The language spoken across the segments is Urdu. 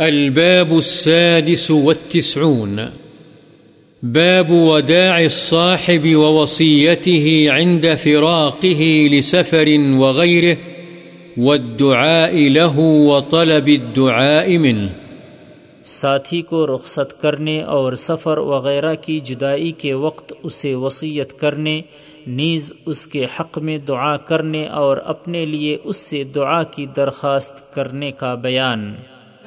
الباب السادس والتسعون. باب وداع الصاحب ووصيته عند فراقه لسفر وغيره، والدعاء له وطلب الدعاء منه. ساتھی کو رخصت کرنے اور سفر وغیرہ کی جدائی کے وقت اسے وصیت کرنے، نیز اس کے حق میں دعا کرنے اور اپنے لیے اس سے دعا کی درخواست کرنے کا بیان۔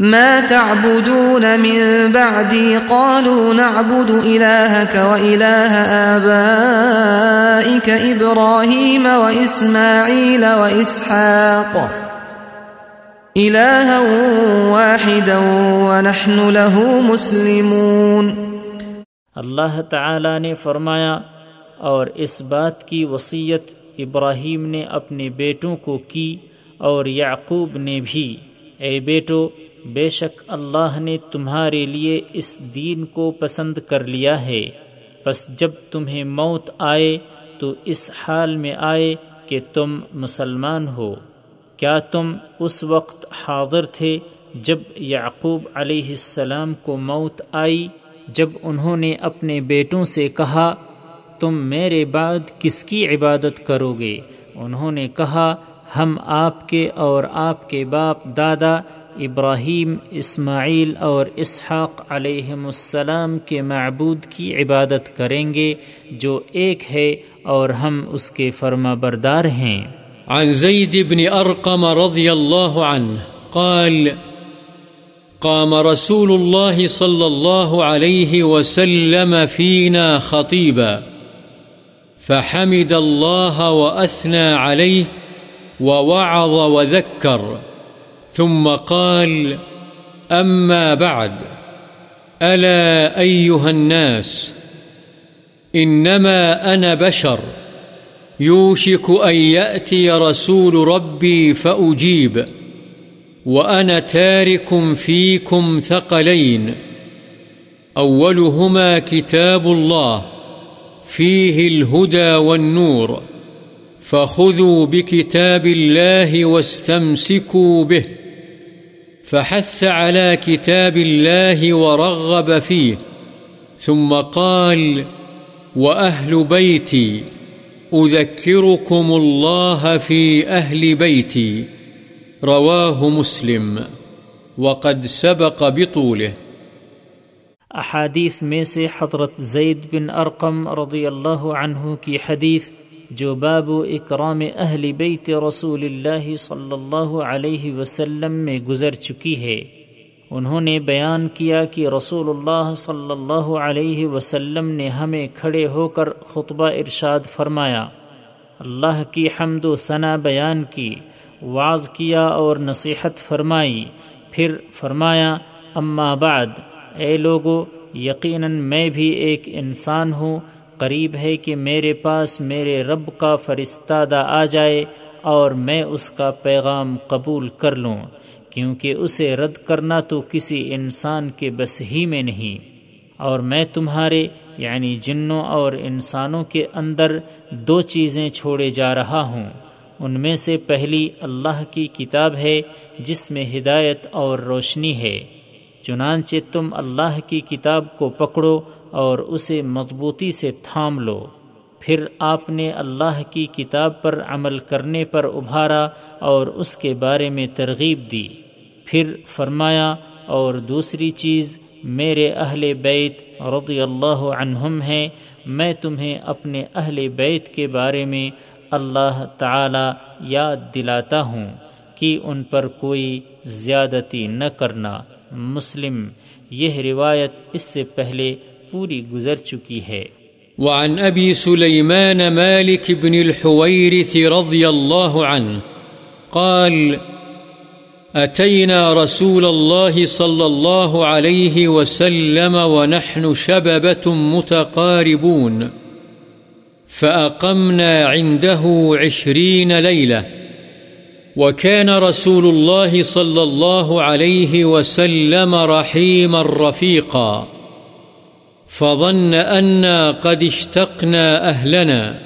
ما تعبدون من بعدي قالوا نعبد إلهك وإله آبائك إبراهيم وإسماعيل وإسحاق. إلها واحدا ونحن له مسلمون. اللہ تعالی نے فرمایا، اور اس بات کی وصیت ابراہیم نے اپنے بیٹوں کو کی، اور یعقوب نے بھی۔ اے بیٹو بے شک اللہ نے تمہارے لیے اس دین کو پسند کر لیا ہے۔ بس جب تمہیں موت آئے تو اس حال میں آئے کہ تم مسلمان ہو۔ کیا تم اس وقت حاضر تھے جب یعقوب علیہ السلام کو موت آئی، جب انہوں نے اپنے بیٹوں سے کہا، تم میرے بعد کس کی عبادت کرو گے؟ انہوں نے کہا، ہم آپ کے اور آپ کے باپ دادا ابراہیم، اسماعیل اور اسحاق علیہ السلام کے معبود کی عبادت کریں گے جو ایک ہے اور ہم اس کے فرما بردار ہیں۔ عن زيد بن أرقم رضي الله عنه قال، قام رسول الله صلى الله عليه وسلم فينا خطيبا فحمد الله وأثنى عليه ووعظ وذكر ثم قال، أما بعد، ألا أيها الناس، إنما أنا بشر، يوشك أن يأتي رسول ربي فأجيب، وأنا تارك فيكم ثقلين. أولهما كتاب الله، فيه الهدى والنور، فخذوا بكتاب الله واستمسكوا به. فحث على كتاب الله ورغب فيه، ثم قال وأهل بيتي، أذكركم الله في أهل بيتي، رواه مسلم، وقد سبق بطوله. احادیث میں سے حضرت زید بن ارقم رضی اللہ عنہ کی حدیث جو باب اکرام اہل بیت رسول اللہ صلی اللہ علیہ وسلم میں گزر چکی ہے۔ انہوں نے بیان کیا کہ رسول اللہ صلی اللہ علیہ وسلم نے ہمیں کھڑے ہو کر خطبہ ارشاد فرمایا۔ اللہ کی حمد و ثنا بیان کی واض کیا اور نصیحت فرمائی۔ پھر فرمایا، اما بعد، اے لوگو، یقیناً میں بھی ایک انسان ہوں۔ قریب ہے کہ میرے پاس میرے رب کا فرستادہ آ جائے اور میں اس کا پیغام قبول کر لوں، کیونکہ اسے رد کرنا تو کسی انسان کے بس ہی میں نہیں۔ اور میں تمہارے یعنی جنوں اور انسانوں کے اندر دو چیزیں چھوڑے جا رہا ہوں۔ ان میں سے پہلی اللہ کی کتاب ہے، جس میں ہدایت اور روشنی ہے۔ چنانچہ تم اللہ کی کتاب کو پکڑو اور اسے مضبوطی سے تھام لو۔ پھر آپ نے اللہ کی کتاب پر عمل کرنے پر ابھارا اور اس کے بارے میں ترغیب دی۔ پھر فرمایا، اور دوسری چیز، میرے اہل بیت رضی اللہ عنہم ہیں، میں تمہیں اپنے اہل بیت کے بارے میں اللہ تعالی یاد دلاتا ہوں کہ ان پر کوئی زیادتی نہ کرنا۔ مسلم، یہ روایت اس سے پہلے پوری گزر چکی ہے۔ وعن ابی سلیمان مالک بن الحویرث رضی اللہ عنہ قال أتينا رسول الله صلى الله عليه وسلم ونحن شببة متقاربون فأقمنا عنده عشرين ليلة وكان رسول الله صلى الله عليه وسلم رحيما رفيقا. فظن أنا قد اشتقنا أهلنا.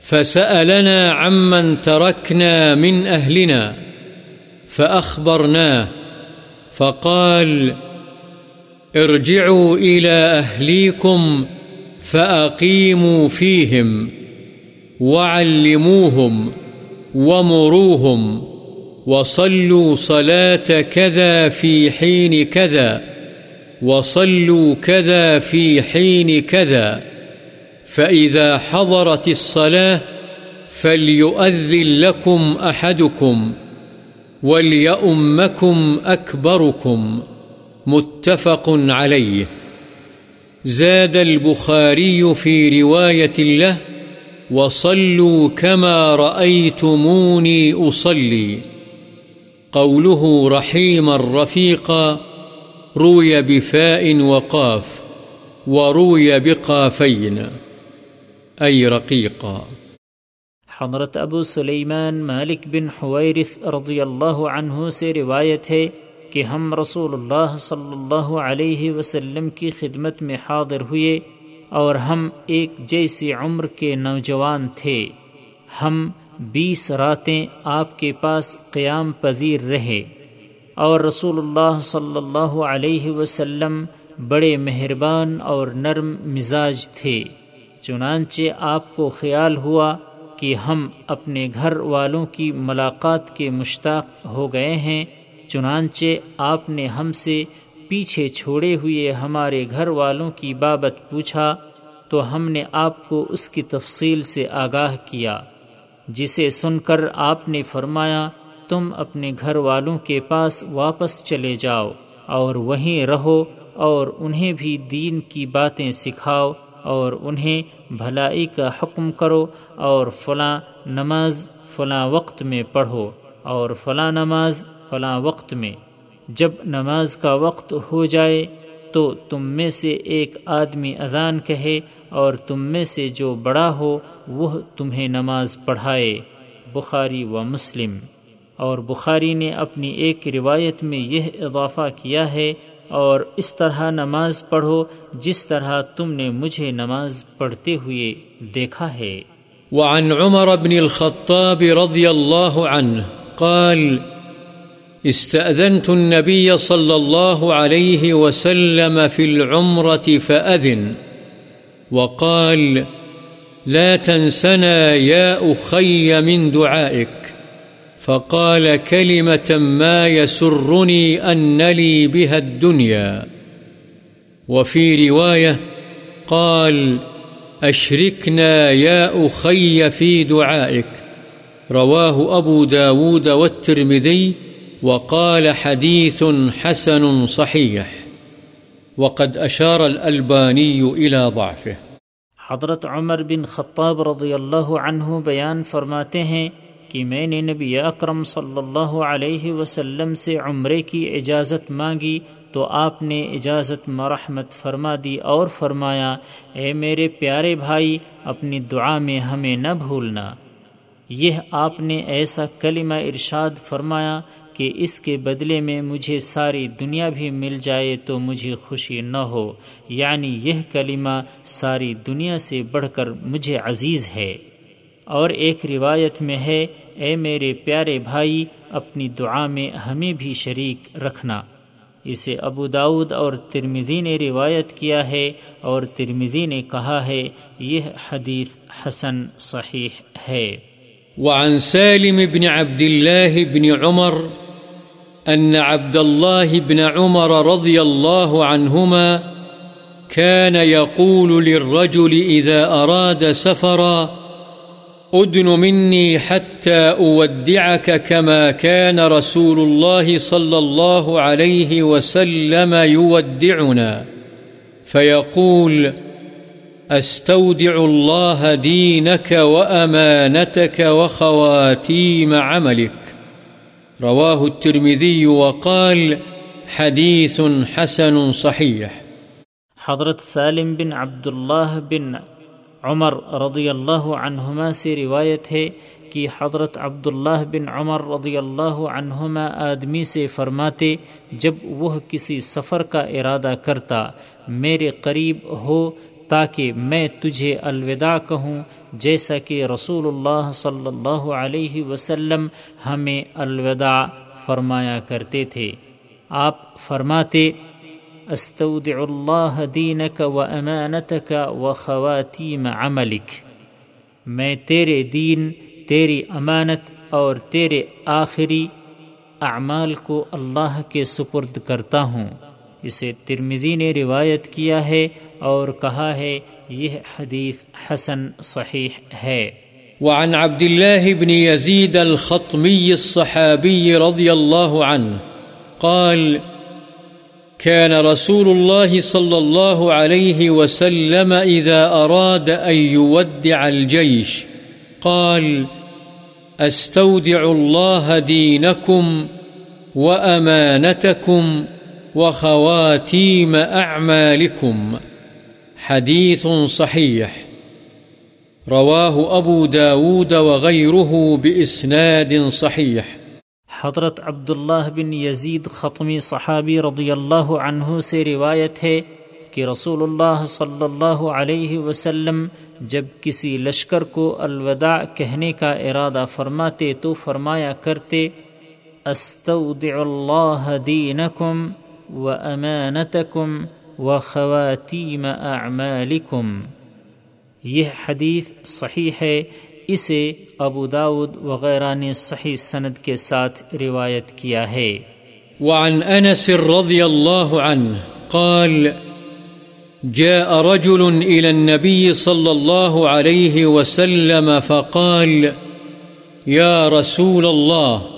فسألنا عمن تركنا من أهلنا. فأخبرناه. فقال ارجعوا إلى أهليكم فأقيموا فيهم وعلموهم. ومروهم وصلوا صلاة كذا في حين كذا وصلوا كذا في حين كذا فإذا حضرت الصلاة فليؤذن لكم أحدكم وليؤمكم أكبركم متفق عليه زاد البخاري في رواية له وصلوا كما رأيتموني أصلي. قوله رحيما رفيقا روي بفاء وقاف وروي بقافين، أي رقيقا. حضرت ابو سلیمان مالک بن حویرث رضی اللہ عنہ سے روایت ہے کہ ہم رسول اللہ صلی اللہ علیہ وسلم کی خدمت میں حاضر ہوئے اور ہم ایک جیسی عمر کے نوجوان تھے۔ ہم بیس راتیں آپ کے پاس قیام پذیر رہے۔ اور رسول اللہ صلی اللہ علیہ وسلم بڑے مہربان اور نرم مزاج تھے۔ چنانچہ آپ کو خیال ہوا کہ ہم اپنے گھر والوں کی ملاقات کے مشتاق ہو گئے ہیں، چنانچہ آپ نے ہم سے پیچھے چھوڑے ہوئے ہمارے گھر والوں کی بابت پوچھا تو ہم نے آپ کو اس کی تفصیل سے آگاہ کیا، جسے سن کر آپ نے فرمایا، تم اپنے گھر والوں کے پاس واپس چلے جاؤ اور وہیں رہو اور انہیں بھی دین کی باتیں سکھاؤ اور انہیں بھلائی کا حکم کرو اور فلاں نماز فلاں وقت میں پڑھو اور فلاں نماز فلاں وقت میں۔ جب نماز کا وقت ہو جائے تو تم میں سے ایک آدمی اذان کہے اور تم میں سے جو بڑا ہو، وہ تمہیں نماز پڑھائے۔ بخاری و مسلم۔ اور بخاری نے اپنی ایک روایت میں یہ اضافہ کیا ہے، اور اس طرح نماز پڑھو جس طرح تم نے مجھے نماز پڑھتے ہوئے دیکھا ہے۔ وعن عمر بن الخطاب رضي الله عنه قال، استأذنت النبي صلى الله عليه وسلم في العمرة فأذن۔ وقال، لا تنسنا يا أخي من دعائك. فقال كلمة ما يسرني أن لي بها الدنيا. وفي رواية قال، أشركنا يا أخي في دعائك. رواه أبو داود والترمذي وقال حديث حسن صحيح. وقد أشار الألباني إلى ضعفه. حضرت عمر بن خطاب رضی اللہ عنہ بیان فرماتے ہیں کہ میں نے نبی اکرم صلی اللہ علیہ وسلم سے عمرے کی اجازت مانگی تو آپ نے اجازت مرحمت فرما دی اور فرمایا، اے میرے پیارے بھائی، اپنی دعا میں ہمیں نہ بھولنا۔ یہ آپ نے ایسا کلمہ ارشاد فرمایا کہ اس کے بدلے میں مجھے ساری دنیا بھی مل جائے تو مجھے خوشی نہ ہو۔ یعنی یہ کلمہ ساری دنیا سے بڑھ کر مجھے عزیز ہے۔ اور ایک روایت میں ہے، اے میرے پیارے بھائی، اپنی دعا میں ہمیں بھی شریک رکھنا۔ اسے ابو داود اور ترمزی نے روایت کیا ہے اور ترمزی نے کہا ہے، یہ حدیث حسن صحیح ہے۔ وعن سالم بن عبد الله بن عمر أن عبد الله بن عمر رضي الله عنهما كان يقول للرجل إذا أراد سفراً، أدن مني حتى أودعك كما كان رسول الله صلى الله عليه وسلم يودعنا. فيقول أستودع الله دينك وأمانتك وخواتيم عملك. رواه الترمذي وقال حديث حسن صحيح. حضرت سالم بن عبداللہ بن عمر رضی اللہ عنہما سے روایت ہے کہ حضرت عبداللہ بن عمر رضی اللہ عنہما آدمی سے فرماتے، جب وہ کسی سفر کا ارادہ کرتا، میرے قریب ہو تاکہ میں تجھے الوداع کہوں، جیسا کہ رسول اللہ صلی اللہ علیہ وسلم ہمیں الوداع فرمایا کرتے تھے۔ آپ فرماتے، استودع اللہ دینک و امانتک و خواتیم عملک۔ میں تیرے دین، تیری امانت اور تیرے آخری اعمال کو اللہ کے سپرد کرتا ہوں۔ اسے ترمزی نے روایت کیا ہے اور کہا ہے، یہ حدیث حسن صحیح ہے۔ وعن عبد الله بن يزيد الخطمي الصحابي رضي الله عنه قال كان رسول الله صلى الله عليه وسلم إذا أراد أن يودع الجيش قال أستودع الله دينكم وأمانتكم وخواتيم أعمالكم حديث صحيح رواه أبو داود وغيره بإسناد صحيح حضرت عبداللہ بن یزید ختمی صحابی رضی اللہ عنہ سے روایت ہے کہ رسول اللہ صلی اللہ علیہ وسلم جب کسی لشکر کو الوداع کہنے کا ارادہ فرماتے تو فرمایا کرتے استودع اللہ دینکم و امانتکم و اعمالکم یہ حدیث صحیح ہے، اسے ابو داود وغیرہ نے صحیح سند کے ساتھ روایت کیا ہے۔ وعن انس رضی اللہ عنہ قال، جاء رجل إلى النبي صلى الله عليه وسلم فقال، يا رسول الله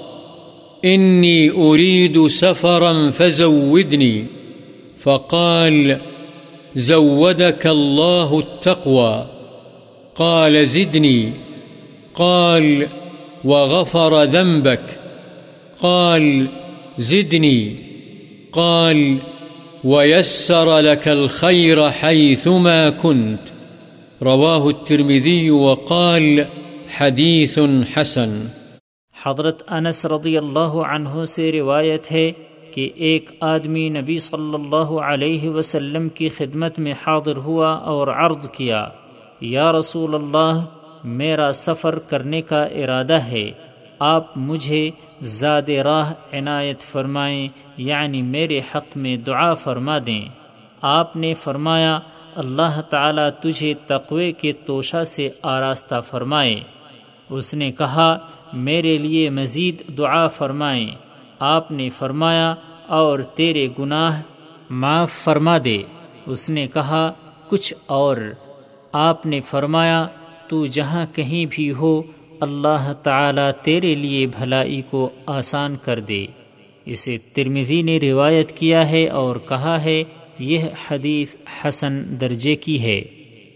إني أريد سفرا فزودني فقال زودك الله التقوى قال زدني قال وغفر ذنبك قال زدني قال ويسر لك الخير حيثما كنت رواه الترمذي وقال حديث حسن حضرت انس رضی اللہ عنہ سے روایت ہے کہ ایک آدمی نبی صلی اللہ علیہ وسلم کی خدمت میں حاضر ہوا اور عرض کیا، یا رسول اللہ، میرا سفر کرنے کا ارادہ ہے، آپ مجھے زاد راہ عنایت فرمائیں یعنی میرے حق میں دعا فرما دیں۔ آپ نے فرمایا، اللہ تعالیٰ تجھے تقوی کے توشہ سے آراستہ فرمائے۔ اس نے کہا میرے لیے مزید دعا فرمائیں۔ آپ نے فرمایا، اور تیرے گناہ معاف فرما دے۔ اس نے کہا، کچھ اور۔ آپ نے فرمایا، تو جہاں کہیں بھی ہو، اللہ تعالی تیرے لیے بھلائی کو آسان کر دے۔ اسے ترمزی نے روایت کیا ہے اور کہا ہے، یہ حدیث حسن درجے کی ہے۔